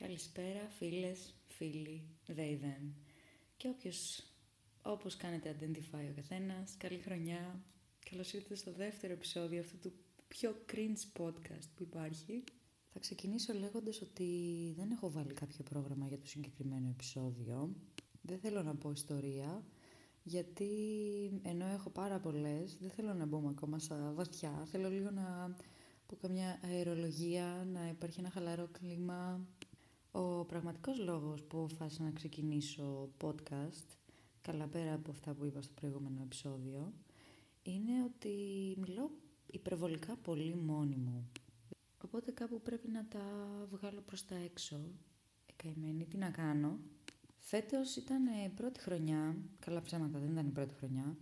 Καλησπέρα φίλες, φίλοι, they, them. Και όποιος, όπως κάνετε identify ο καθένας, καλή χρονιά. Καλώς ήρθατε στο δεύτερο επεισόδιο αυτού του πιο cringe podcast που υπάρχει. Θα ξεκινήσω λέγοντας ότι δεν έχω βάλει κάποιο πρόγραμμα για το συγκεκριμένο επεισόδιο. Δεν θέλω να πω ιστορία, γιατί ενώ έχω πάρα πολλές, δεν θέλω να μπούμε ακόμα στα βαθιά. Θέλω λίγο να πω καμιά αερολογία, να υπάρχει ένα χαλαρό κλίμα, ο πραγματικός λόγος που αποφάσισα να ξεκινήσω podcast, καλά πέρα από αυτά που είπα στο προηγούμενο επεισόδιο, είναι ότι μιλώ υπερβολικά πολύ μόνη μου. Οπότε κάπου πρέπει να τα βγάλω προς τα έξω. Εκαημένη, τι να κάνω. Φέτος ήταν η πρώτη χρονιά, καλά ψέματα δεν ήταν η πρώτη χρονιά,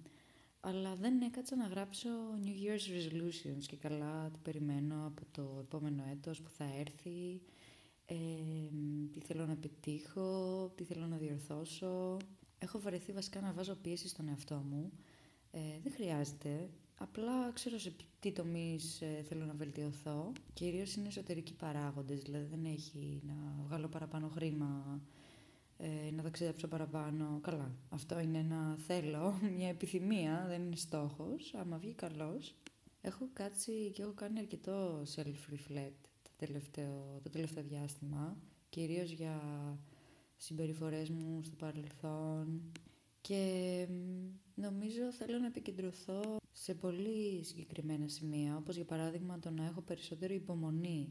αλλά δεν έκατσα να γράψω New Year's Resolutions και καλά τι περιμένω από το επόμενο έτος που θα έρθει, τι θέλω να πετύχω, τι θέλω να διορθώσω. Έχω βαρεθεί βασικά να βάζω πίεση στον εαυτό μου. Ε, δεν χρειάζεται. Απλά ξέρω σε τι τομείς ε, θέλω να βελτιωθώ. Κυρίως είναι εσωτερικοί παράγοντες, δηλαδή δεν έχει να βγάλω παραπάνω χρήμα, ε, να ταξιδέψω παραπάνω. Καλά, αυτό είναι ένα θέλω, μια επιθυμία, δεν είναι στόχος. Άμα βγει καλός. Έχω κάτσει και έχω κάνει αρκετό self-reflect τελευταίο, το τελευταίο διάστημα, κυρίως για συμπεριφορές μου στο παρελθόν και νομίζω θέλω να επικεντρωθώ σε πολύ συγκεκριμένα σημεία, όπως για παράδειγμα το να έχω περισσότερη υπομονή.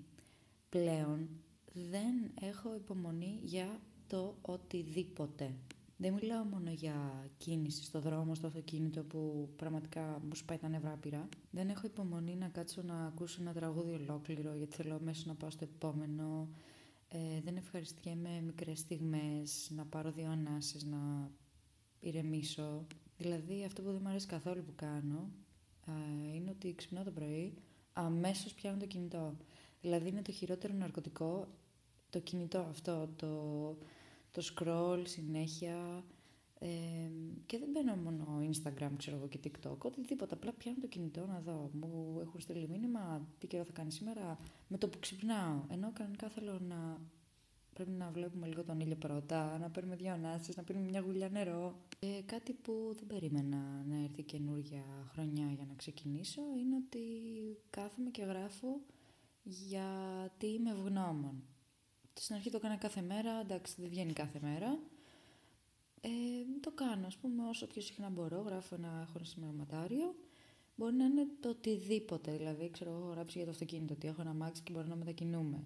Πλέον δεν έχω υπομονή για το οτιδήποτε. Δεν μιλάω μόνο για κίνηση στο δρόμο, στο αυτοκίνητο που πραγματικά μου σπάει τα νευρά πειρά. Δεν έχω υπομονή να κάτσω να ακούσω ένα τραγούδι ολόκληρο γιατί θέλω μέσα να πάω στο επόμενο. Ε, δεν ευχαριστιέμαι μικρές στιγμές, να πάρω δύο ανάσες, να ηρεμήσω. Δηλαδή αυτό που δεν μου αρέσει καθόλου που κάνω ε, είναι ότι ξυπνάω το πρωί, αμέσως πιάνω το κινητό. Δηλαδή είναι το χειρότερο ναρκωτικό, το κινητό αυτό, το το scroll συνέχεια ε, και δεν μπαίνω μόνο Instagram ξέρω εγώ και TikTok, οτιδήποτε, απλά πιάνω το κινητό να δω, μου έχουν στείλει μήνυμα τι καιρό θα κάνει σήμερα με το που ξυπνάω, ενώ κανονικά θέλω να πρέπει να βλέπουμε λίγο τον ήλιο πρώτα, να παίρνουμε δύο ανάσες, να πίνουμε μια γουλιά νερό. Ε, κάτι που δεν περίμενα να έρθει καινούργια χρονιά για να ξεκινήσω είναι ότι κάθομαι και γράφω γιατί είμαι ευγνώμων. Στην αρχή το έκανα κάθε μέρα, εντάξει δεν βγαίνει κάθε μέρα. Ε, το κάνω, ας πούμε, όσο πιο συχνά μπορώ, γράφω ένα, έχω ένα σημειωματάριο. Μπορεί να είναι το οτιδήποτε, δηλαδή, ξέρω, έχω γράψει για το αυτοκίνητο, ότι έχω ένα μάξι και μπορώ να μετακινούμε.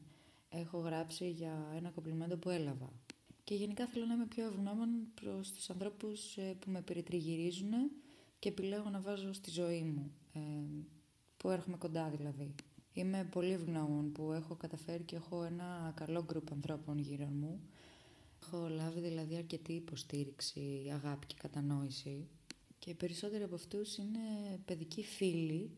Έχω γράψει για ένα κομπλιμέντο που έλαβα. Και γενικά θέλω να είμαι πιο ευγνώμων προς τους ανθρώπους ε, που με περιτριγυρίζουν και επιλέγω να βάζω στη ζωή μου, ε, που έρχομαι κοντά δηλαδή. Είμαι πολύ ευγνώμων που έχω καταφέρει και έχω ένα καλό γκρουπ ανθρώπων γύρω μου. Έχω λάβει δηλαδή αρκετή υποστήριξη, αγάπη και κατανόηση. Και οι περισσότεροι από αυτούς είναι παιδικοί φίλοι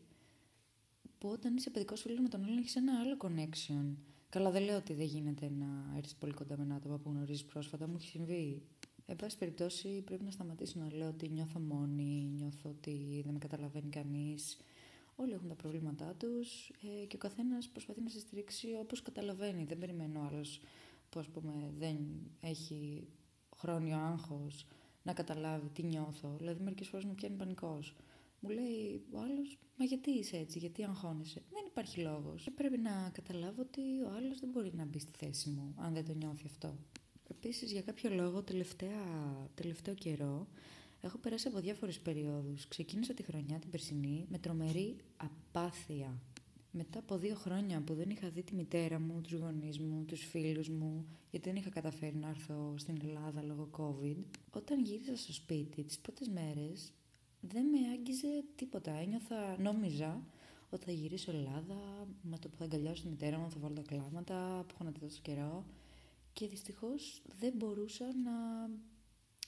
που όταν είσαι παιδικός φίλος με τον άλλον έχεις ένα άλλο connection. Καλά δεν λέω ότι δεν γίνεται να έρθεις πολύ κοντά με ένα άτομο που γνωρίζεις πρόσφατα, μου έχει συμβεί. Εν πάση περιπτώσει πρέπει να σταματήσω να λέω ότι νιώθω μόνη, νιώθω ότι δεν με καταλαβαίνει κανείς, Όλοι έχουν τα προβλήματά τους ε, και ο καθένας προσπαθεί να σε στηρίξει όπως καταλαβαίνει. Δεν περιμένω ο άλλος που ας πούμε δεν έχει χρόνιο άγχος να καταλάβει τι νιώθω. Δηλαδή μερικές φορές μου πιάνει πανικός. Μου λέει ο άλλος, μα γιατί είσαι έτσι, γιατί αγχώνεσαι; Δεν υπάρχει λόγος. Πρέπει να καταλάβω ότι ο άλλος δεν μπορεί να μπει στη θέση μου αν δεν το νιώθει αυτό. Επίσης για κάποιο λόγο τελευταία, τελευταίο καιρό Έχω περάσει από διάφορες περιόδους. Ξεκίνησα τη χρονιά την περσινή με τρομερή απάθεια. Μετά από δύο χρόνια που δεν είχα δει τη μητέρα μου, τους γονείς μου, τους φίλους μου, γιατί δεν είχα καταφέρει να έρθω στην Ελλάδα λόγω COVID, όταν γύρισα στο σπίτι τις πρώτες μέρες δεν με άγγιζε τίποτα. Ένιωθα, νόμιζα ότι θα γυρίσω Ελλάδα, με το που θα αγκαλιάσω τη μητέρα μου, θα βάλω τα κλάματα που έχω να τη δώσω καιρό. Και δυστυχώς δεν μπορούσα να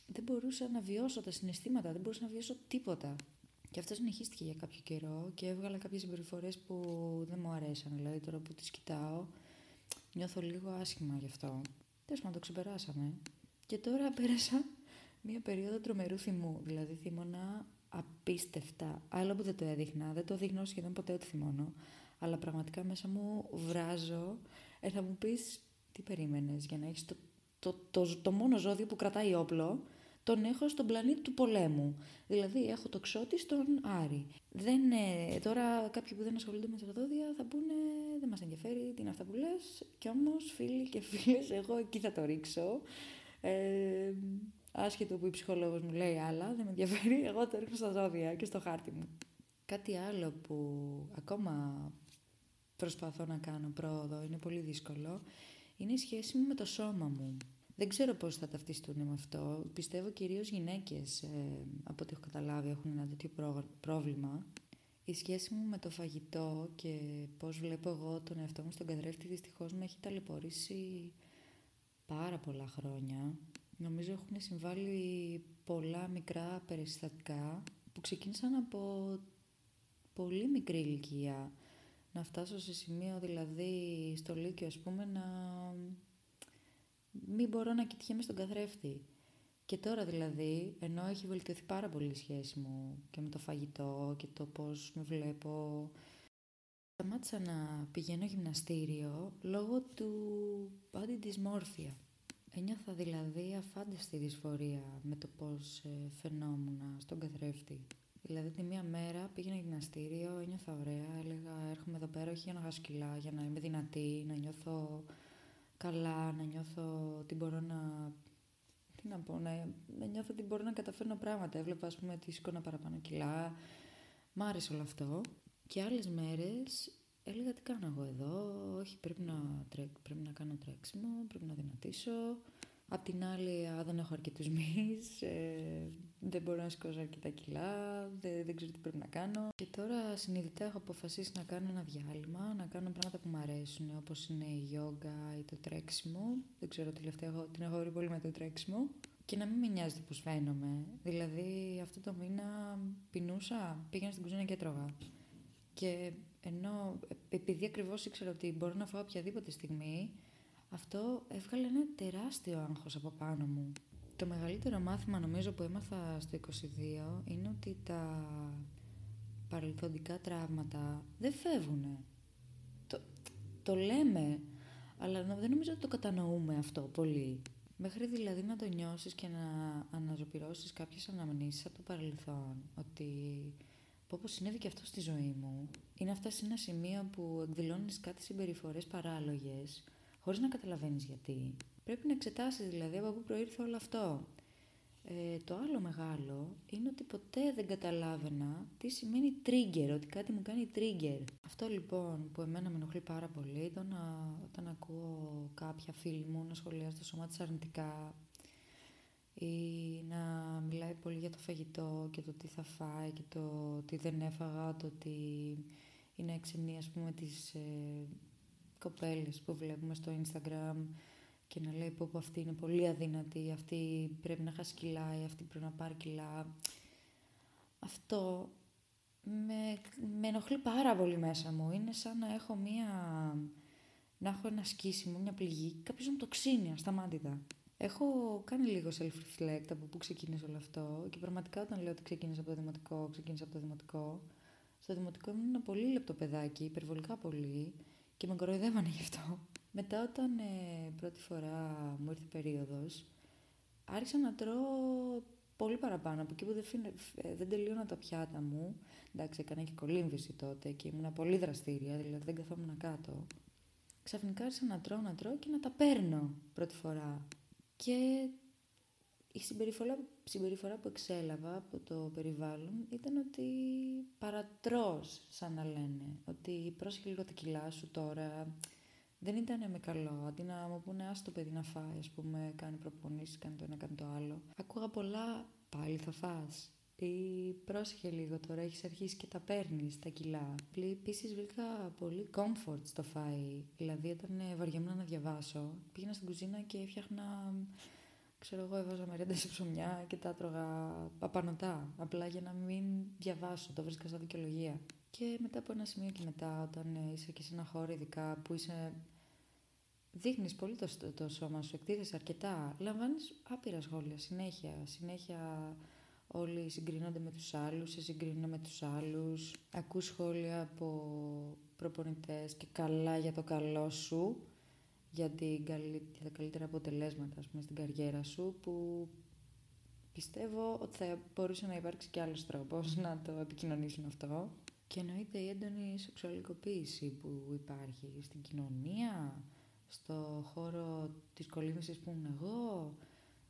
δεν μπορούσα να βιώσω τα συναισθήματα, δεν μπορούσα να βιώσω τίποτα. Και αυτό συνεχίστηκε για κάποιο καιρό και έβγαλα κάποιες συμπεριφορές που δεν μου αρέσαν. Δηλαδή τώρα που τις κοιτάω, νιώθω λίγο άσχημα γι' αυτό. Τέλος πάντων, το ξεπεράσαμε. Και τώρα πέρασα μία περίοδο τρομερού θυμού. Δηλαδή θυμώνα απίστευτα. Άλλο που δεν το έδειχνα, δεν το δείχνω σχεδόν ποτέ ότι θυμώνω. Αλλά πραγματικά μέσα μου βράζω. Ε, θα μου πεις Τι περίμενες για να έχεις το, το, το, το, μόνο ζώδιο που κρατάει όπλο, τον έχω στον πλανήτη του πολέμου. Δηλαδή έχω το ξώτη στον Άρη. Δεν, ε, τώρα κάποιοι που δεν ασχολούνται με τα ζώδια θα πούνε δεν μας ενδιαφέρει τι είναι αυτά που λες. Κι όμως φίλοι και φίλες εγώ εκεί θα το ρίξω. Ε, άσχετο που η ψυχολόγος μου λέει άλλα, δεν με ενδιαφέρει, εγώ το ρίχνω στα ζώδια και στο χάρτη μου. Κάτι άλλο που ακόμα προσπαθώ να κάνω πρόοδο, είναι πολύ δύσκολο, είναι η σχέση μου με το σώμα μου. Δεν ξέρω πώς θα ταυτιστούν με αυτό. Πιστεύω κυρίως γυναίκες, ε, από ό,τι έχω καταλάβει, έχουν ένα τέτοιο πρόβλημα. Η σχέση μου με το φαγητό και πώς βλέπω εγώ τον εαυτό μου στον καθρέφτη δυστυχώς με έχει ταλαιπωρήσει πάρα πολλά χρόνια. Νομίζω έχουν συμβάλει πολλά μικρά περιστατικά που ξεκίνησαν από πολύ μικρή ηλικία. Να φτάσω σε σημείο δηλαδή στο Λύκειο ας πούμε να μην μπορώ να κοιτιέμαι στον καθρέφτη. Και τώρα δηλαδή, ενώ έχει βελτιωθεί πάρα πολύ η σχέση μου και με το φαγητό και το πώς με βλέπω, σταμάτησα να πηγαίνω γυμναστήριο λόγω του body dysmorphia. Ένιωθα δηλαδή αφάνταστη δυσφορία με το πώς ε, φαινόμουν στον καθρέφτη. Δηλαδή τη μία μέρα πήγαινα γυμναστήριο, ένιωθα ωραία, έλεγα έρχομαι εδώ πέρα όχι για να χάσω κιλά, για να είμαι δυνατή, να νιώθω καλά, να νιώθω ότι μπορώ να... Τι να πω, να, να νιώθω ότι μπορώ να καταφέρνω πράγματα. Έβλεπα, ας πούμε, ότι σηκώνα παραπάνω κιλά. Μ' άρεσε όλο αυτό. Και άλλες μέρες έλεγα τι κάνω εγώ εδώ, όχι πρέπει να, πρέπει να κάνω τρέξιμο, πρέπει να δυνατήσω. Απ' την άλλη, α, δεν έχω αρκετούς μυς, ε, δεν μπορώ να σηκώσω αρκετά κιλά, δεν, δεν ξέρω τι πρέπει να κάνω. Και τώρα συνειδητά έχω αποφασίσει να κάνω ένα διάλειμμα, να κάνω πράγματα που μου αρέσουν, όπως είναι η γιόγκα ή το τρέξιμο. Δεν ξέρω, τελευταία έχω, την έχω βρει πολύ με το τρέξιμο. Και να μην με νοιάζει πώς φαίνομαι. Δηλαδή, αυτό το μήνα πεινούσα, πήγαινα στην κουζίνα και έτρωγα. Και ενώ επειδή ακριβώς ήξερα ότι μπορώ να φάω οποιαδήποτε στιγμή, αυτό έβγαλε ένα τεράστιο άγχος από πάνω μου. Το μεγαλύτερο μάθημα νομίζω που έμαθα στο 22 είναι ότι τα παρελθοντικά τραύματα δεν φεύγουν. Το, το λέμε, αλλά δεν νομίζω ότι το κατανοούμε αυτό πολύ. Μέχρι δηλαδή να το νιώσεις και να αναζωπυρώσεις κάποιες αναμνήσεις από το παρελθόν, ότι πω πως συνέβη και αυτό στη ζωή μου, είναι αυτά σε ένα σημείο που εκδηλώνεις κάτι συμπεριφορές παράλογες, χωρίς να καταλαβαίνεις γιατί. Πρέπει να εξετάσεις δηλαδή από πού προήρθε όλο αυτό. Ε, το άλλο μεγάλο είναι ότι ποτέ δεν καταλάβαινα τι σημαίνει trigger, ότι κάτι μου κάνει trigger. Αυτό λοιπόν που εμένα με ενοχλεί πάρα πολύ ήταν όταν ακούω κάποια φίλη μου να σχολιάζει το σώμα της αρνητικά ή να μιλάει πολύ για το φαγητό και το τι θα φάει και το τι δεν έφαγα, το ότι είναι έξυπνη ας πούμε τις ε, κοπέλες που βλέπουμε στο Instagram και να λέει πω, αυτή είναι πολύ αδύνατη, αυτή πρέπει να χάσει κιλά ή αυτή πρέπει να πάρει κιλά. Αυτό με, με ενοχλεί πάρα πολύ μέσα μου. Είναι σαν να έχω μία... να έχω ένα σκίσιμο, μια πληγή και κάποιος να το ξύνει ασταμάτητα. Έχω κάνει λίγο self-reflect από πού ξεκίνησε όλο αυτό και πραγματικά όταν λέω ότι ξεκίνησε από το δημοτικό, ξεκίνησε από το δημοτικό. Στο δημοτικό ήμουν ένα πολύ λεπτό παιδάκι, υπερβολικά πολύ και με κοροϊδεύανε γι' αυτό. Μετά όταν ε, πρώτη φορά μου ήρθε περίοδος, άρχισα να τρώω πολύ παραπάνω. Από εκεί που δεν, ε, δεν τελείωνα τα πιάτα μου, εντάξει έκανα και κολύμβηση τότε και ήμουν πολύ δραστήρια, δηλαδή δεν καθόμουν κάτω. Ξαφνικά άρχισα να τρώω, να τρώω και να τα παίρνω πρώτη φορά. Και η συμπεριφορά, συμπεριφορά που εξέλαβα από το περιβάλλον ήταν ότι παρατρώς, σαν να λένε. Ότι πρόσεχε λίγο τα κιλά σου τώρα, δεν ήταν με καλό. Αντί να μου πούνε άστο παιδί να φάει, ας πούμε, κάνει προπονήσεις, κάνει το ένα, κάνει το άλλο. Ακούγα πολλά, πάλι θα φας. Ή πρόσεχε λίγο τώρα, έχεις αρχίσει και τα παίρνεις τα κιλά. Επίσης βρήκα πολύ comfort στο φάι. Δηλαδή, όταν βαριόμουν να διαβάσω, πήγαινα στην κουζίνα και έφτιαχνα ξέρω εγώ, έβαζα μερέντα σε ψωμιά και τα έτρωγα απανοτά, απλά για να μην διαβάσω, το βρίσκα σαν δικαιολογία. Και μετά από ένα σημείο και μετά, όταν ε, είσαι και σε ένα χώρο ειδικά που είσαι... Δείχνεις πολύ το, το σώμα σου, εκτίθεσαι αρκετά, λαμβάνεις άπειρα σχόλια, συνέχεια, συνέχεια όλοι συγκρίνονται με τους άλλους, σε συγκρίνω με τους άλλους, ακούς σχόλια από προπονητές και καλά για το καλό σου, για, την, για τα καλύτερα αποτελέσματα ας πούμε, στην καριέρα σου που πιστεύω ότι θα μπορούσε να υπάρξει και άλλος τρόπος να το επικοινωνήσουν αυτό. Και εννοείται η έντονη σεξουαλικοποίηση που υπάρχει στην κοινωνία, στο χώρο της κολύμβησης που ήμουν εγώ,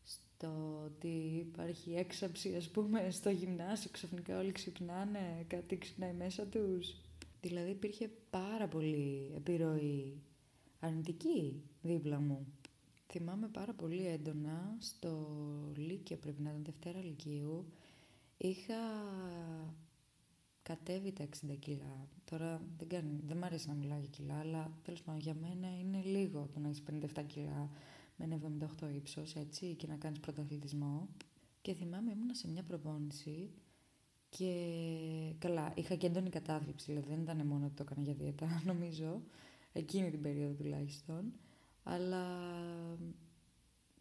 στο ότι υπάρχει έξαψη ας πούμε στο γυμνάσιο, ξαφνικά όλοι ξυπνάνε, κάτι ξυπνάει μέσα τους. Δηλαδή υπήρχε πάρα πολύ επιρροή αρνητική δίπλα μου. Θυμάμαι πάρα πολύ έντονα στο Λύκειο, πρέπει να ήταν Δευτέρα Λυκείου, είχα κατέβει τα 60 κιλά. Τώρα δεν, κάνει, δεν μ' αρέσει να μιλάω για κιλά, αλλά τέλος πάντων για μένα είναι λίγο το να έχεις 57 κιλά με ένα 78 ύψος, έτσι, και να κάνεις πρωταθλητισμό. Και θυμάμαι ήμουνα σε μια προπόνηση και καλά, είχα και έντονη κατάθλιψη, δηλαδή δεν ήταν μόνο ότι το έκανα για δίαιτα, νομίζω, εκείνη την περίοδο τουλάχιστον. Αλλά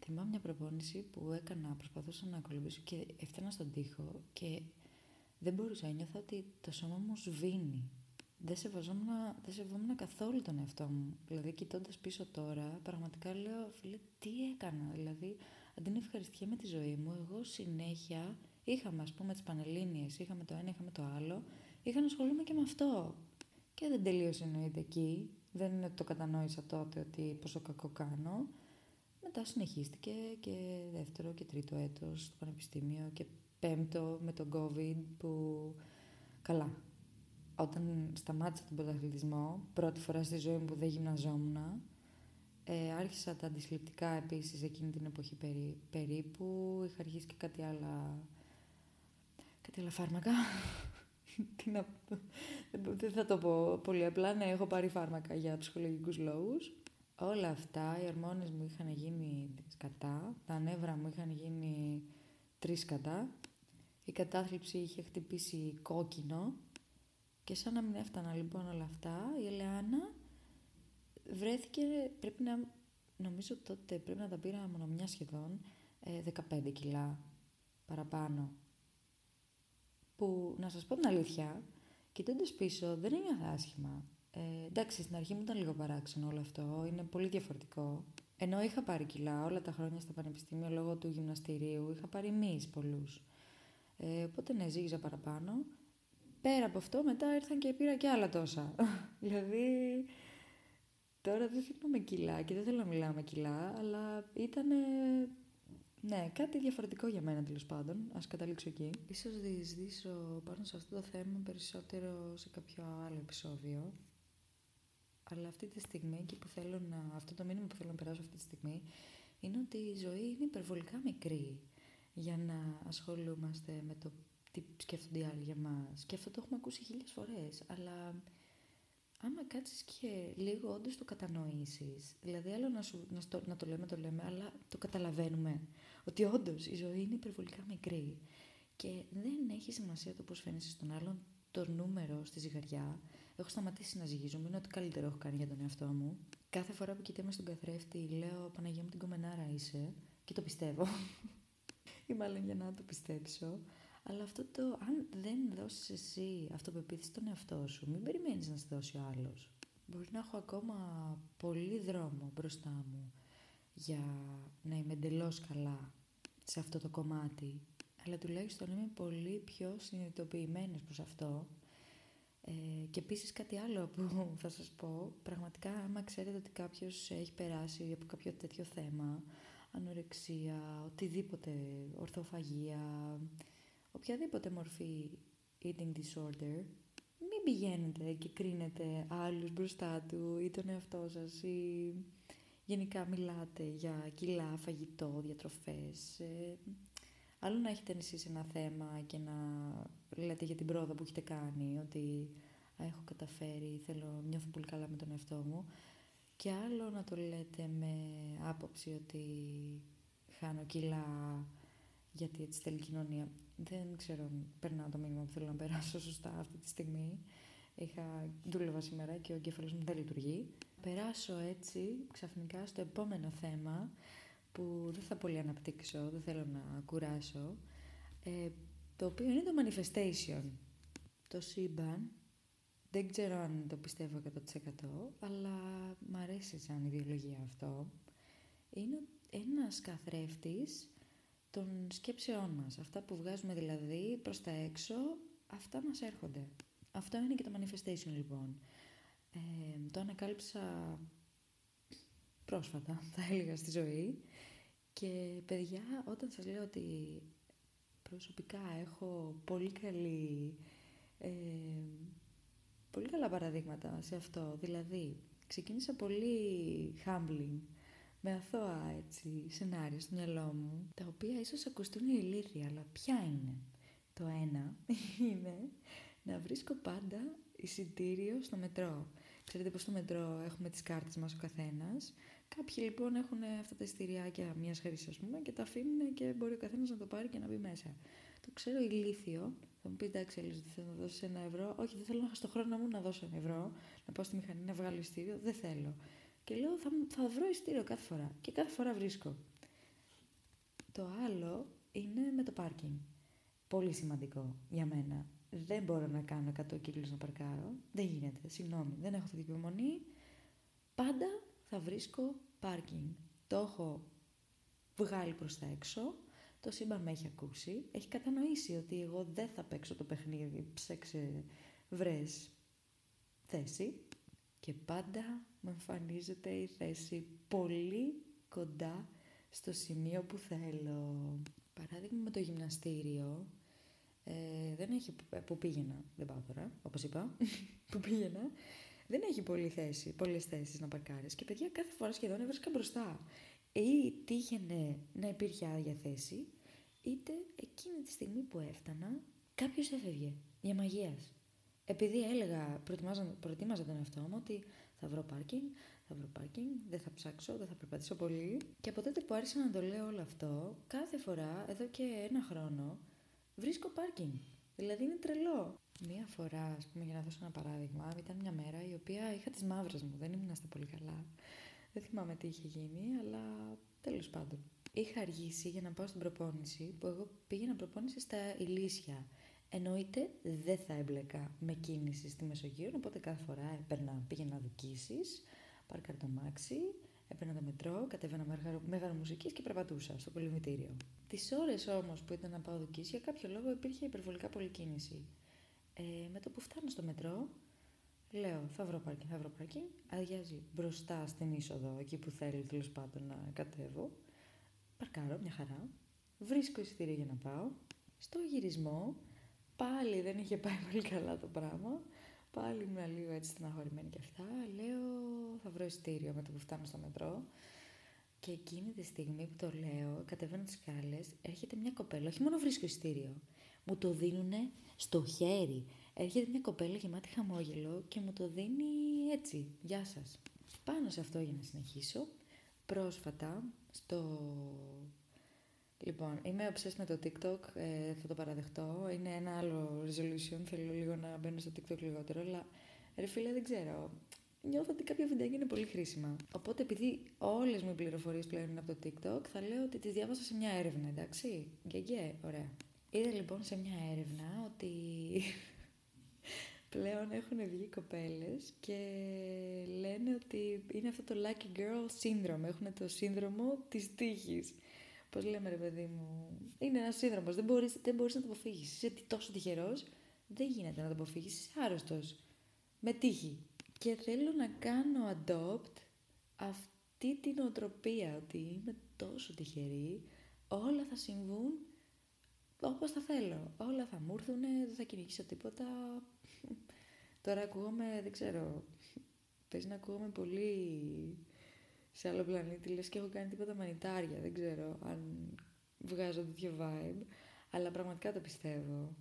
θυμάμαι μια προπόνηση που έκανα, προσπαθούσα να ακολουθήσω και έφτανα στον τοίχο και δεν μπορούσα, νιώθω ότι το σώμα μου σβήνει. Δεν σεβαζόμουν, δεν σεβόμουν καθόλου τον εαυτό μου. Δηλαδή, κοιτώντας πίσω τώρα, πραγματικά λέω, φίλε, τι έκανα. Δηλαδή, αντί να ευχαριστιέμαι τη ζωή μου, εγώ συνέχεια είχαμε, ας πούμε, τις πανελίνε, είχαμε το ένα, είχαμε το άλλο, είχα να ασχολούμαι και με αυτό. Και δεν τελείωσε εννοείται εκεί. Δεν είναι ότι το κατανόησα τότε ότι πόσο κακό κάνω. Μετά συνεχίστηκε και δεύτερο και τρίτο έτος στο πανεπιστήμιο και πέμπτο με τον COVID που καλά. Όταν σταμάτησα τον πρωταθλητισμό, πρώτη φορά στη ζωή μου που δεν γυμναζόμουν, ε, άρχισα τα αντισυλληπτικά επίσης εκείνη την εποχή περί, περίπου. Είχα αρχίσει και κάτι άλλα, κάτι άλλα φάρμακα. Τι να, δεν θα το πω πολύ απλά. Ναι, έχω πάρει φάρμακα για ψυχολογικούς λόγους. Όλα αυτά, οι ορμόνες μου είχαν γίνει σκατά, τα νεύρα μου είχαν γίνει τρεις σκατά η κατάθλιψη είχε χτυπήσει κόκκινο και σαν να μην έφτανα λοιπόν όλα αυτά, η Ελεάνα βρέθηκε, πρέπει να, νομίζω τότε πρέπει να τα πήρα μόνο μια σχεδόν, 15 ε, κιλά παραπάνω. Που, να σας πω την αλήθεια, κοιτώντας πίσω δεν είναι άσχημα. Ε, εντάξει, στην αρχή μου ήταν λίγο παράξενο όλο αυτό, είναι πολύ διαφορετικό. Ενώ είχα πάρει κιλά όλα τα χρόνια στα πανεπιστήμια λόγω του γυμναστηρίου, είχα πάρει μυς πολλούς. Ε, οπότε ναι, ζήγησα παραπάνω. Πέρα από αυτό, μετά ήρθαν και πήρα και άλλα τόσα. δηλαδή, τώρα δεν θυμάμαι κιλά και δεν θέλω να μιλάω με κιλά, αλλά ήταν ναι, κάτι διαφορετικό για μένα τέλος πάντων. Α καταλήξω εκεί. Ίσως διεισδύσω πάνω σε αυτό το θέμα περισσότερο σε κάποιο άλλο επεισόδιο. Αλλά αυτή τη στιγμή και που θέλω να, αυτό το μήνυμα που θέλω να περάσω αυτή τη στιγμή είναι ότι η ζωή είναι υπερβολικά μικρή για να ασχολούμαστε με το τι σκέφτονται οι άλλοι για μας. Και αυτό το έχουμε ακούσει χίλιες φορές, αλλά άμα κάτσεις και λίγο όντως το κατανοήσεις, δηλαδή άλλο να, σου, να, στο, να το λέμε, το λέμε, αλλά το καταλαβαίνουμε, ότι όντως η ζωή είναι υπερβολικά μικρή και δεν έχει σημασία το πώς φαίνεσαι στον άλλον, το νούμερο στη ζυγαριά. Έχω σταματήσει να ζυγίζομαι, είναι ό,τι καλύτερο έχω κάνει για τον εαυτό μου. Κάθε φορά που κοιτάμε στον καθρέφτη, λέω Παναγία μου την κομμενάρα είσαι και το πιστεύω ή μάλλον για να το πιστέψω. Αλλά αυτό το, αν δεν δώσεις εσύ αυτοπεποίθηση στον εαυτό σου, μην περιμένεις να σε δώσει ο άλλος. Μπορεί να έχω ακόμα πολύ δρόμο μπροστά μου για να είμαι εντελώς καλά σε αυτό το κομμάτι, αλλά τουλάχιστον είμαι πολύ πιο συνειδητοποιημένος προς αυτό. Ε, και επίσης κάτι άλλο που θα σας πω, πραγματικά άμα ξέρετε ότι κάποιος έχει περάσει από κάποιο τέτοιο θέμα, ανορεξία, οτιδήποτε, ορθοφαγία, οποιαδήποτε μορφή eating disorder, μην πηγαίνετε και κρίνετε άλλους μπροστά του ή τον εαυτό σας ή γενικά μιλάτε για κιλά, φαγητό, διατροφές. Ε, άλλο να έχετε εσείς ένα θέμα και να λέτε για την πρόοδο που έχετε κάνει, ότι έχω καταφέρει, θέλω, νιώθω πολύ καλά με τον εαυτό μου. Και άλλο να το λέτε με άποψη ότι χάνω κιλά γιατί έτσι θέλει η κοινωνία. Δεν ξέρω αν περνάω το μήνυμα που θέλω να περάσω σωστά αυτή τη στιγμή. Είχα δούλευα σήμερα και ο εγκέφαλος μου δεν λειτουργεί. Περάσω έτσι ξαφνικά στο επόμενο θέμα που δεν θα πολύ αναπτύξω, δεν θέλω να κουράσω, ε, το οποίο είναι το manifestation. Το σύμπαν Δεν ξέρω αν το πιστεύω 100% αλλά μ' αρέσει σαν ιδεολογία αυτό. Είναι ένας καθρέφτης των σκέψεών μας. Αυτά που βγάζουμε δηλαδή προς τα έξω, αυτά μας έρχονται. Αυτό είναι και το manifestation λοιπόν. Ε, το ανακάλυψα πρόσφατα, θα έλεγα, στη ζωή. Και παιδιά, όταν σας λέω ότι προσωπικά έχω πολύ καλή... Ε, πολύ καλά παραδείγματα σε αυτό. Δηλαδή, ξεκίνησα πολύ humbling, με αθώα έτσι, σενάρια στο μυαλό μου, τα οποία ίσως ακουστούν ηλίθια, αλλά ποια είναι; Το ένα είναι να βρίσκω πάντα εισιτήριο στο μετρό. Ξέρετε πως στο μετρό έχουμε τις κάρτες μας ο καθένας. Κάποιοι λοιπόν έχουν αυτά τα εισιτηριάκια μιας χρήση, ας πούμε, και τα αφήνουν και μπορεί ο καθένας να το πάρει και να μπει μέσα. Το ξέρω ηλίθιο. Θα μου πει εντάξει, Ελίζα, θέλω να δώσει ένα ευρώ. Όχι, δεν θέλω να χάσω το χρόνο μου να δώσω ένα ευρώ, να πάω στη μηχανή να βγάλω εισιτήριο. Δεν θέλω. Και λέω θα, θα βρω εισιτήριο κάθε φορά. Και κάθε φορά βρίσκω. Το άλλο είναι με το πάρκινγκ. Πολύ σημαντικό για μένα δεν μπορώ να κάνω 100 κύκλους να παρκάρω. Δεν γίνεται, συγγνώμη, δεν έχω αυτή την υπομονή. Πάντα θα βρίσκω πάρκινγκ. Το έχω βγάλει προς τα έξω, το σύμπαν με έχει ακούσει, έχει κατανοήσει ότι εγώ δεν θα παίξω το παιχνίδι, ψέξε βρες θέση και πάντα μου εμφανίζεται η θέση πολύ κοντά στο σημείο που θέλω. Παράδειγμα με το γυμναστήριο, ε, δεν έχει, που πήγαινα, δεν πάω τώρα, όπως είπα, που πήγαινα, δεν έχει πολλή θέση, πολλές θέσεις να παρκάρεις και παιδιά κάθε φορά σχεδόν έβρισκα μπροστά. Ή τύχαινε να υπήρχε άδεια θέση, είτε εκείνη τη στιγμή που έφτανα κάποιος έφευγε για μαγείας. Επειδή έλεγα, προετοίμαζα τον εαυτό μου ότι θα βρω πάρκινγκ, θα βρω πάρκινγκ, δεν θα ψάξω, δεν θα περπατήσω πολύ. Και από τότε που άρχισα να το λέω όλο αυτό, κάθε φορά, εδώ και ένα χρόνο, βρίσκω πάρκινγκ. Δηλαδή είναι τρελό. Μία φορά, ας πούμε, για να δώσω ένα παράδειγμα, ήταν μια μέρα η οποία είχα τις μαύρες μου. Δεν ήμουν στα πολύ καλά. Δεν θυμάμαι τι είχε γίνει, αλλά τέλος πάντων. Είχα αργήσει για να πάω στην προπόνηση, που εγώ πήγαινα προπόνηση στα ηλίσια. Εννοείται δεν θα έμπλεκα με κίνηση στη Μεσογείο, οπότε κάθε φορά έπαιρνα, πήγαινα δικήσεις, πάρκαρ το μάξι, έπαιρνα το μετρό, κατέβαινα μέγαρο μουσικής και περπατούσα στο πολυμητήριο. Τις ώρες όμως που ήταν να πάω δικήσεις, για κάποιο λόγο υπήρχε υπερβολικά πολλή κίνηση. Ε, με το που φτάνω στο μετρό, λέω θα βρω πάρκινγκ, θα βρω πάρκινγκ. Αδειάζει μπροστά στην είσοδο, εκεί που θέλει τέλος πάντων να κατέβω. Παρκάρω μια χαρά. Βρίσκω εισιτήριο για να πάω. Στο γυρισμό, πάλι δεν είχε πάει πολύ καλά το πράγμα. Πάλι ήμουν λίγο έτσι στεναχωρημένη και αυτά. Λέω θα βρω εισιτήριο με το που φτάνω στο μετρό. Και εκείνη τη στιγμή που το λέω, κατεβαίνω τις σκάλες, έρχεται μια κοπέλα. Όχι μόνο βρίσκω εισιτήριο. Μου το δίνουν στο χέρι. Έρχεται μια κοπέλα γεμάτη χαμόγελο και μου το δίνει έτσι. Γεια σας. Πάνω σε αυτό για να συνεχίσω. Πρόσφατα στο Λοιπόν, είμαι obsessed με το TikTok, ε, θα το παραδεχτώ. Είναι ένα άλλο resolution, θέλω λίγο να μπαίνω στο TikTok λιγότερο, αλλά ρε φίλε δεν ξέρω νιώθω ότι κάποια βιντεάκια είναι πολύ χρήσιμα. Οπότε, επειδή όλες μου οι πληροφορίες πλέον είναι από το TikTok, θα λέω ότι τις διάβασα σε μια έρευνα, εντάξει; Γκέγκέ, ωραία. Είδα λοιπόν σε μια έρευνα ότι πλέον έχουν βγει κοπέλες και λένε ότι είναι αυτό το lucky girl syndrome. Έχουν το σύνδρομο της τύχης. Πώς λέμε, ρε παιδί μου, είναι ένας σύνδρομος. Δεν μπορείς δεν μπορείς να το αποφύγεις. Είσαι τόσο τυχερός, δεν γίνεται να το αποφύγεις. Είσαι άρρωστος. Με τύχη. Και θέλω να κάνω adopt αυτή την οτροπία ότι είμαι τόσο τυχερή, όλα θα συμβούν όπως θα θέλω. Όλα θα μου έρθουν, δεν θα κυνηγήσω τίποτα. Τώρα ακούγομαι, δεν ξέρω, πες να ακούγομαι πολύ σε άλλο πλανήτη, λες και έχω κάνει τίποτα μανιτάρια, δεν ξέρω αν βγάζω τέτοιο vibe, αλλά πραγματικά το πιστεύω.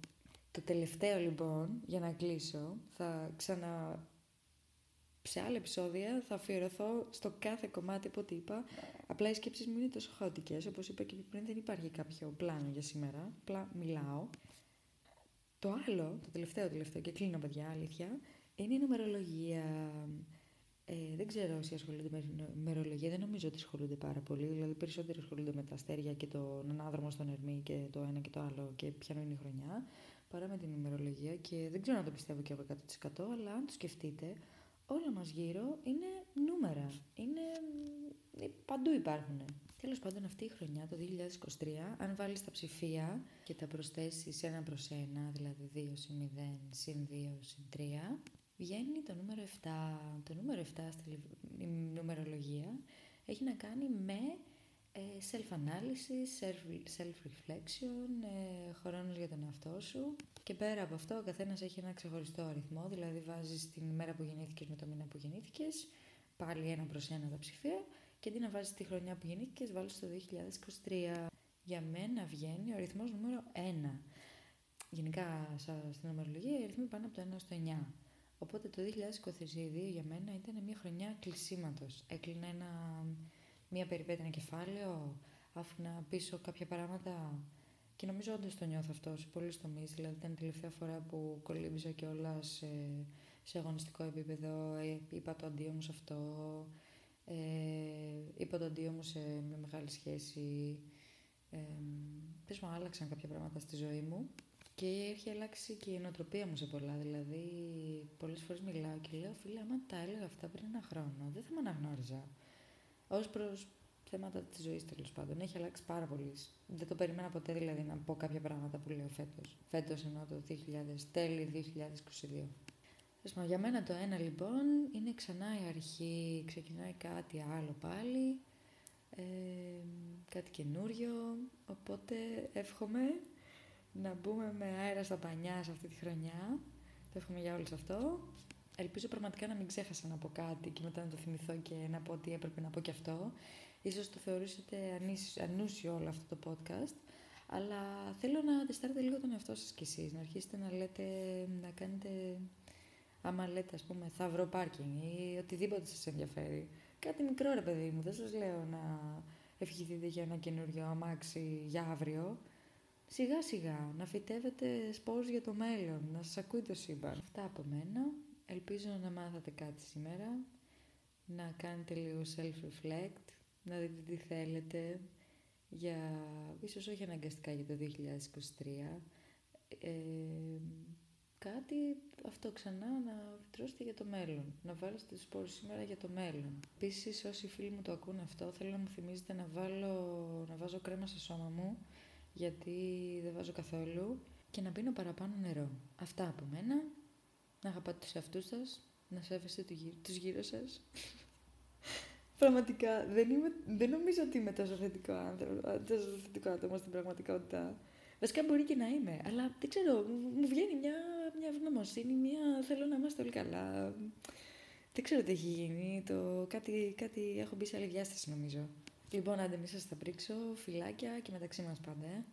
Το τελευταίο λοιπόν, για να κλείσω, θα ξανα σε άλλα επεισόδια θα αφιερωθώ στο κάθε κομμάτι από ό,τι είπα. Απλά οι σκέψεις μου είναι τόσο χαοτικές. Όπως είπα και πριν, δεν υπάρχει κάποιο πλάνο για σήμερα. Απλά μιλάω. Το άλλο, το τελευταίο τελευταίο, και κλείνω παιδιά, αλήθεια, είναι η νομερολογία. Ε, δεν ξέρω όσοι ασχολούνται με νομερολογία, δεν νομίζω ότι ασχολούνται πάρα πολύ. Δηλαδή, περισσότεροι ασχολούνται με τα αστέρια και τον ανάδρομο στον Ερμή και το ένα και το άλλο και ποια είναι η χρονιά. παρά με την ημερολογία και δεν ξέρω να το πιστεύω και από 100% αλλά αν το σκεφτείτε όλα μας γύρω είναι νούμερα, είναι... παντού υπάρχουν. Τέλος πάντων αυτή η χρονιά, το 2023, αν βάλεις τα ψηφία και τα προσθέσεις ένα προς ένα, δηλαδή 2 συν 0 συν 2 συν 3, βγαίνει το νούμερο 7. Το νούμερο 7 στη νούμερολογία έχει να κάνει με ε, self-analysis, self-reflection, ε, χρόνος για τον εαυτό σου. Και πέρα από αυτό, ο καθένας έχει ένα ξεχωριστό αριθμό, δηλαδή βάζεις την ημέρα που γεννήθηκες με το μήνα που γεννήθηκες, πάλι ένα προς ένα τα ψηφία, και αντί να βάζεις τη χρονιά που γεννήθηκες, βάλεις το 2023. Για μένα βγαίνει ο αριθμός νούμερο 1. Γενικά στην ομολογία οι αριθμοί πάνε από το 1 στο 9. Οπότε το 2022 για μένα ήταν μια χρονιά κλεισίματος. Έκλεινα ένα, μια περιπέτεια, ένα κεφάλαιο, άφηνα πίσω κάποια πράγματα και νομίζω όντως το νιώθω αυτό σε πολλούς τομείς. Δηλαδή, ήταν η τελευταία φορά που κολύμπησα κιόλας σε, σε αγωνιστικό επίπεδο. Ε, είπα το αντίο μου σε αυτό. Ε, είπα το αντίο μου σε μια μεγάλη σχέση. Ε, πες μου, άλλαξαν κάποια πράγματα στη ζωή μου. Και έχει αλλάξει και η νοοτροπία μου σε πολλά. Δηλαδή, πολλές φορές μιλάω και λέω: Φίλε, άμα τα έλεγα αυτά πριν ένα χρόνο, δεν θα με αναγνώριζα. Ω προς θέματα της ζωής τέλος πάντων. Έχει αλλάξει πάρα πολύ. Δεν το περίμενα ποτέ δηλαδή να πω κάποια πράγματα που λέω φέτος. Φέτος εννοώ το 2000, τέλη 2022. για μένα το ένα λοιπόν είναι ξανά η αρχή, ξεκινάει κάτι άλλο πάλι, ε, κάτι καινούριο, οπότε εύχομαι να μπούμε με αέρα στα πανιά σε αυτή τη χρονιά. Το εύχομαι για όλους αυτό. Ελπίζω πραγματικά να μην ξέχασα να πω κάτι και μετά να το θυμηθώ και να πω ότι έπρεπε να πω και αυτό. Ίσως το θεωρήσετε ανούσιο όλο αυτό το podcast. Αλλά θέλω να τεστάρετε λίγο τον εαυτό σας κι εσείς. Να αρχίσετε να λέτε, να κάνετε, άμα λέτε ας πούμε θαυρό πάρκινγκ ή οτιδήποτε σας ενδιαφέρει. Κάτι μικρό ρε παιδί μου, δεν σας λέω να ευχηθείτε για ένα καινούριο αμάξι για αύριο. Σιγά σιγά να φυτεύετε σπόρους για το μέλλον, να σας ακούει το σύμπαν. Αυτά από μένα. Ελπίζω να μάθατε κάτι σήμερα, να κάνετε λίγο self-reflect, να δείτε τι θέλετε, για, ίσως όχι αναγκαστικά για το 2023, ε, κάτι αυτό ξανά να φυτρώσετε για το μέλλον, να βάλετε τους σπόρους σήμερα για το μέλλον. Επίσης, όσοι φίλοι μου το ακούν αυτό, θέλω να μου θυμίζετε να, βάλω, να βάζω κρέμα στο σώμα μου, γιατί δεν βάζω καθόλου και να πίνω παραπάνω νερό. Αυτά από μένα. Να αγαπάτε τους εαυτούς σας, να σέβεστε τους γύρω σας. Πραγματικά, δεν, είμαι, δεν νομίζω ότι είμαι τόσο θετικό άνθρωπο, τόσο θετικό άτομο στην πραγματικότητα. Βασικά μπορεί και να είμαι, αλλά δεν ξέρω, μου βγαίνει μια, μια ευγνωμοσύνη, μια θέλω να είμαστε όλοι καλά. Δεν ξέρω τι έχει γίνει, το, κάτι, κάτι έχω μπει σε άλλη διάσταση νομίζω. Λοιπόν, άντε μη σας τα πρίξω, φυλάκια και μεταξύ μας πάντα, ε.